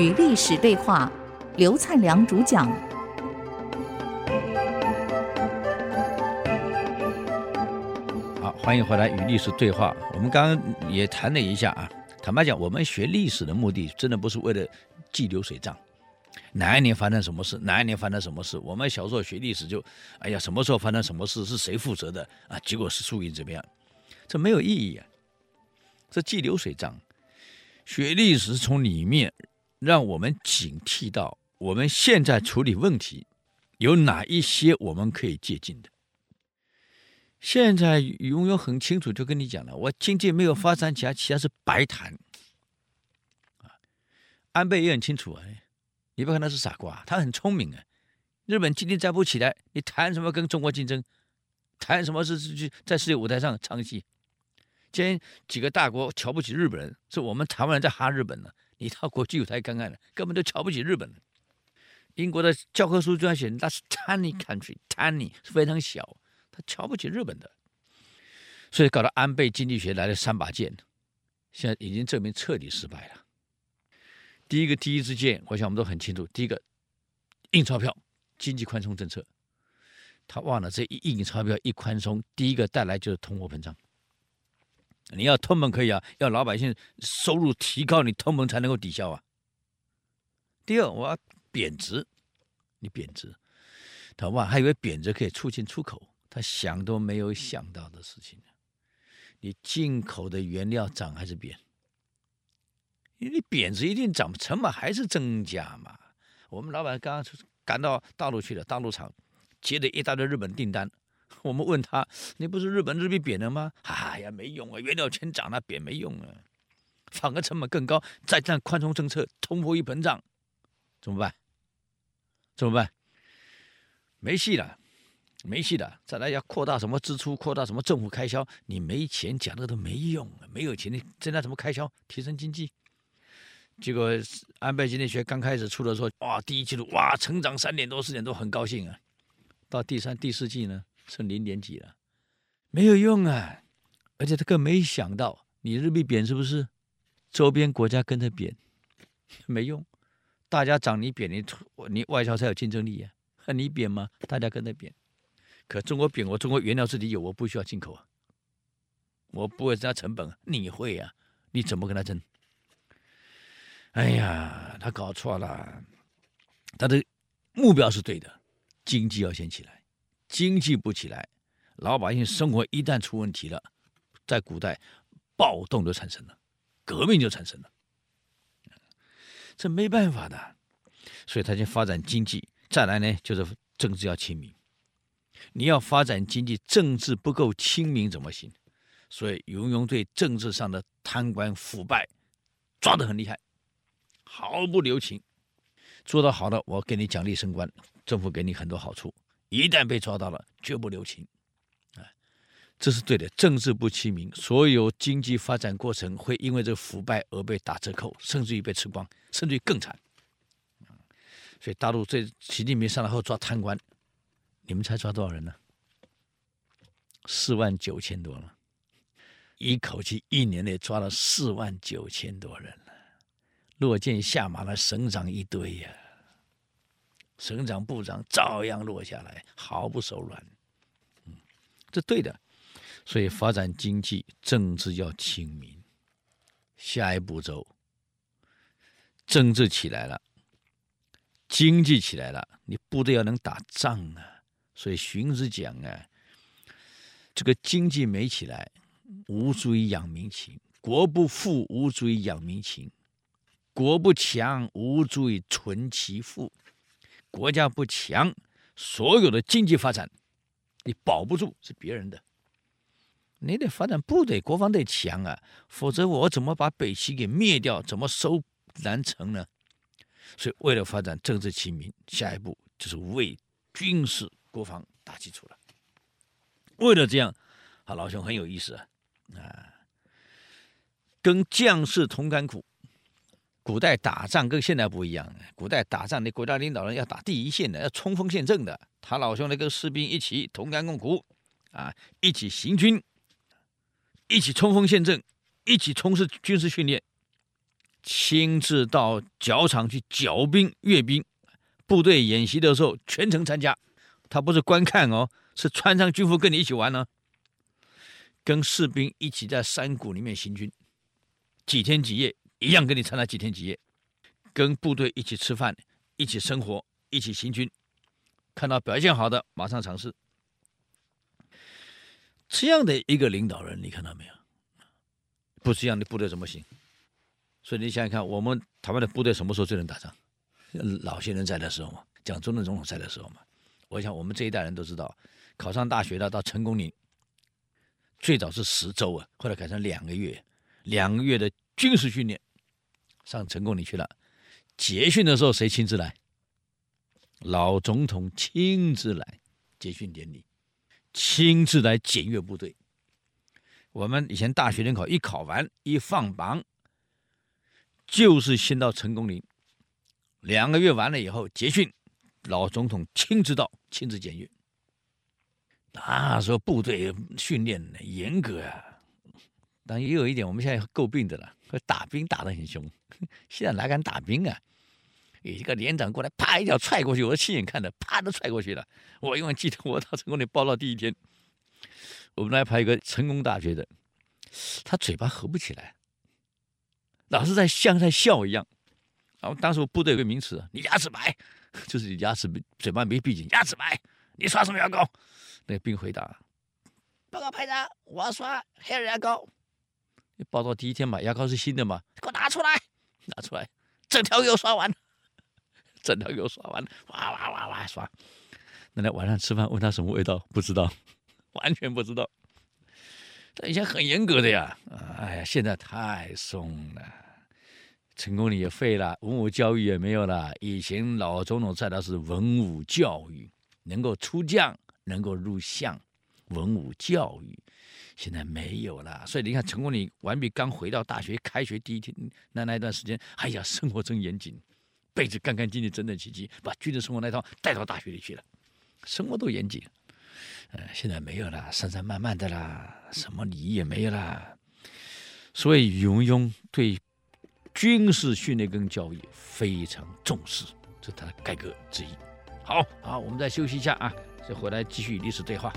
与历史对话，刘灿良主讲。好，欢迎回来与历史对话。我们刚刚也谈了一下啊，坦白讲，我们学历史的目的，真的不是为了记流水账。哪一年发生什么事？哪一年发生什么事？我们小时候学历史就，哎呀，什么时候发生什么事？是谁负责的？啊，结果是输赢怎么样？这没有意义啊！这记流水账。学历史从里面让我们警惕到，我们现在处理问题有哪一些我们可以借鉴的。现在永远很清楚，就跟你讲了，我经济没有发展起来，其他是白谈。安倍也很清楚啊。你不看他是傻瓜，他很聪明啊！日本经济再不起来，你谈什么跟中国竞争？谈什么是去在世界舞台上唱戏？今天几个大国瞧不起日本人，是我们台湾人在哈日本呢。你到国际舞台看看了，根本就瞧不起日本人。英国的教科书就要写，那是 tiny country，tiny 是非常小，他瞧不起日本的。所以搞到安倍经济学来了三把剑，现在已经证明彻底失败了。第一个第一支箭，我想我们都很清楚。第一个，印钞票，经济宽松政策，他忘了这一印钞票一宽松，第一个带来就是通货膨胀。你要通膨可以啊，要老百姓收入提高，你通膨才能够抵消啊。第二，我要贬值，你贬值，他哇还以为贬值可以促进出口，他想都没有想到的事情。你进口的原料涨还是贬？你贬值一定涨，成本还是增加嘛？我们老板刚刚赶到大陆去了，大陆厂接了一大堆日本订单。我们问他：“你不是日本日币贬了吗？”哎呀，没用啊，原料钱涨了，贬没用啊，反而成本更高。再加上宽松政策，通货一膨胀，怎么办？怎么办？没戏了，没戏了。再来要扩大什么支出，扩大什么政府开销，你没钱讲这个都没用，没有钱你增加什么开销，提升经济？结果安倍经济学刚开始出的时候，哇，第一季度哇，成长三点多四点多，很高兴啊。到第三、第四季呢，剩零点几了，没有用啊。而且他更没想到，你日币贬是不是？周边国家跟着贬，没用。大家涨你贬，你你外销才有竞争力呀、啊。你贬吗？大家跟着贬。可中国贬，我中国原料自己有，我不需要进口啊。我不会增加成本，你会呀、啊？你怎么跟他争？哎呀，他搞错了，他的目标是对的，经济要先起来，经济不起来，老百姓生活一旦出问题了，在古代暴动就产生了，革命就产生了，这没办法的，所以他先发展经济，再来呢就是政治要亲民，你要发展经济，政治不够亲民怎么行？所以永远对政治上的贪官腐败抓得很厉害。毫不留情，做得好的，我给你奖励升官，政府给你很多好处。一旦被抓到了，绝不留情，啊，这是对的。政治不亲民，所有经济发展过程会因为这腐败而被打折扣，甚至于被吃光，甚至于更惨。所以大陆这习近平上来后抓贪官，你们猜抓多少人呢？四万九千多了，一口气一年内抓了四万九千多人了。落剑下马的省长一堆呀、省长部长照样落下来，毫不手软。嗯，这对的。所以发展经济，政治要亲民。下一步骤，政治起来了，经济起来了，你部队要能打仗啊。所以荀子讲啊，这个经济没起来，无足以养民情；国不富，无足以养民情。国不强，无足以存其富；国家不强，所有的经济发展你保不住，是别人的。你得发展部队，国防得强啊，否则我怎么把北齐给灭掉？怎么收南城呢？所以，为了发展政治亲民，下一步就是为军事国防打基础了。为了这样，啊，老兄很有意思啊，啊，跟将士同甘苦。古代打仗跟现在不一样，古代打仗，那国家领导人要打第一线的，要冲锋陷阵的。他老兄呢跟士兵一起同甘共苦，啊，一起行军，一起冲锋陷阵，一起从事军事训练。亲自到脚场去缴兵阅兵，部队演习的时候全程参加。他不是观看哦，是穿上军服跟你一起玩呢，跟士兵一起在山谷里面行军，几天几夜，一样跟你参加几天几夜，跟部队一起吃饭，一起生活，一起行军。看到表现好的，马上尝试。这样的一个领导人，你看到没有？不是这样的部队怎么行？所以你想想看，我们台湾的部队什么时候最能打仗？老先生在的时候嘛，蒋中正总统在的时候嘛。我想我们这一代人都知道，考上大学的到成功岭，最早是十周啊，后来改成两个月，两个月的军事训练，上成功岭去了。结训的时候谁亲自来？老总统亲自来结训典礼，亲自来检阅部队。我们以前大学联考一考完一放榜，就是先到成功岭，两个月完了以后结训。老总统亲自到，亲自检阅。那时候部队训练严格啊，但也有一点我们现在诟病的了，打兵打得很凶。现在哪敢打兵啊？一个连长过来，啪一脚踹过去，我亲眼看的，啪都踹过去了。我永远记得我到成功里报到第一天，我们来排一个成功大学的，他嘴巴合不起来，老是在像在笑一样。然后当时我部队有个名词，你牙齿白。就是你牙齿没嘴巴没闭紧，牙齿白。你刷什么牙膏？那个兵回答：报告排长，我刷黑人牙膏。报到第一天嘛，牙膏是新的嘛，给我拿出来，拿出来，整条给我刷完，整条给我刷完，哇哇哇哇刷。那天晚上吃饭问他什么味道，不知道，完全不知道。他以前很严格的呀，哎呀，现在太松了。成功岭也废了，文武教育也没有了。以前老总统在的是文武教育，能够出将，能够入相，文武教育，现在没有了。所以你看，成功岭完毕刚回到大学开学第一天，那那一段时间，哎呀，生活真严谨，被子干干净净，整整齐齐，把军人生活那套带到大学里去了，生活都严谨。呃，现在没有了，散散漫漫的啦，什么礼仪也没有了。所以宇文邕对。军事训练跟教育非常重视，这是他的改革之一。好，好，我们再休息一下啊，再回来继续历史对话。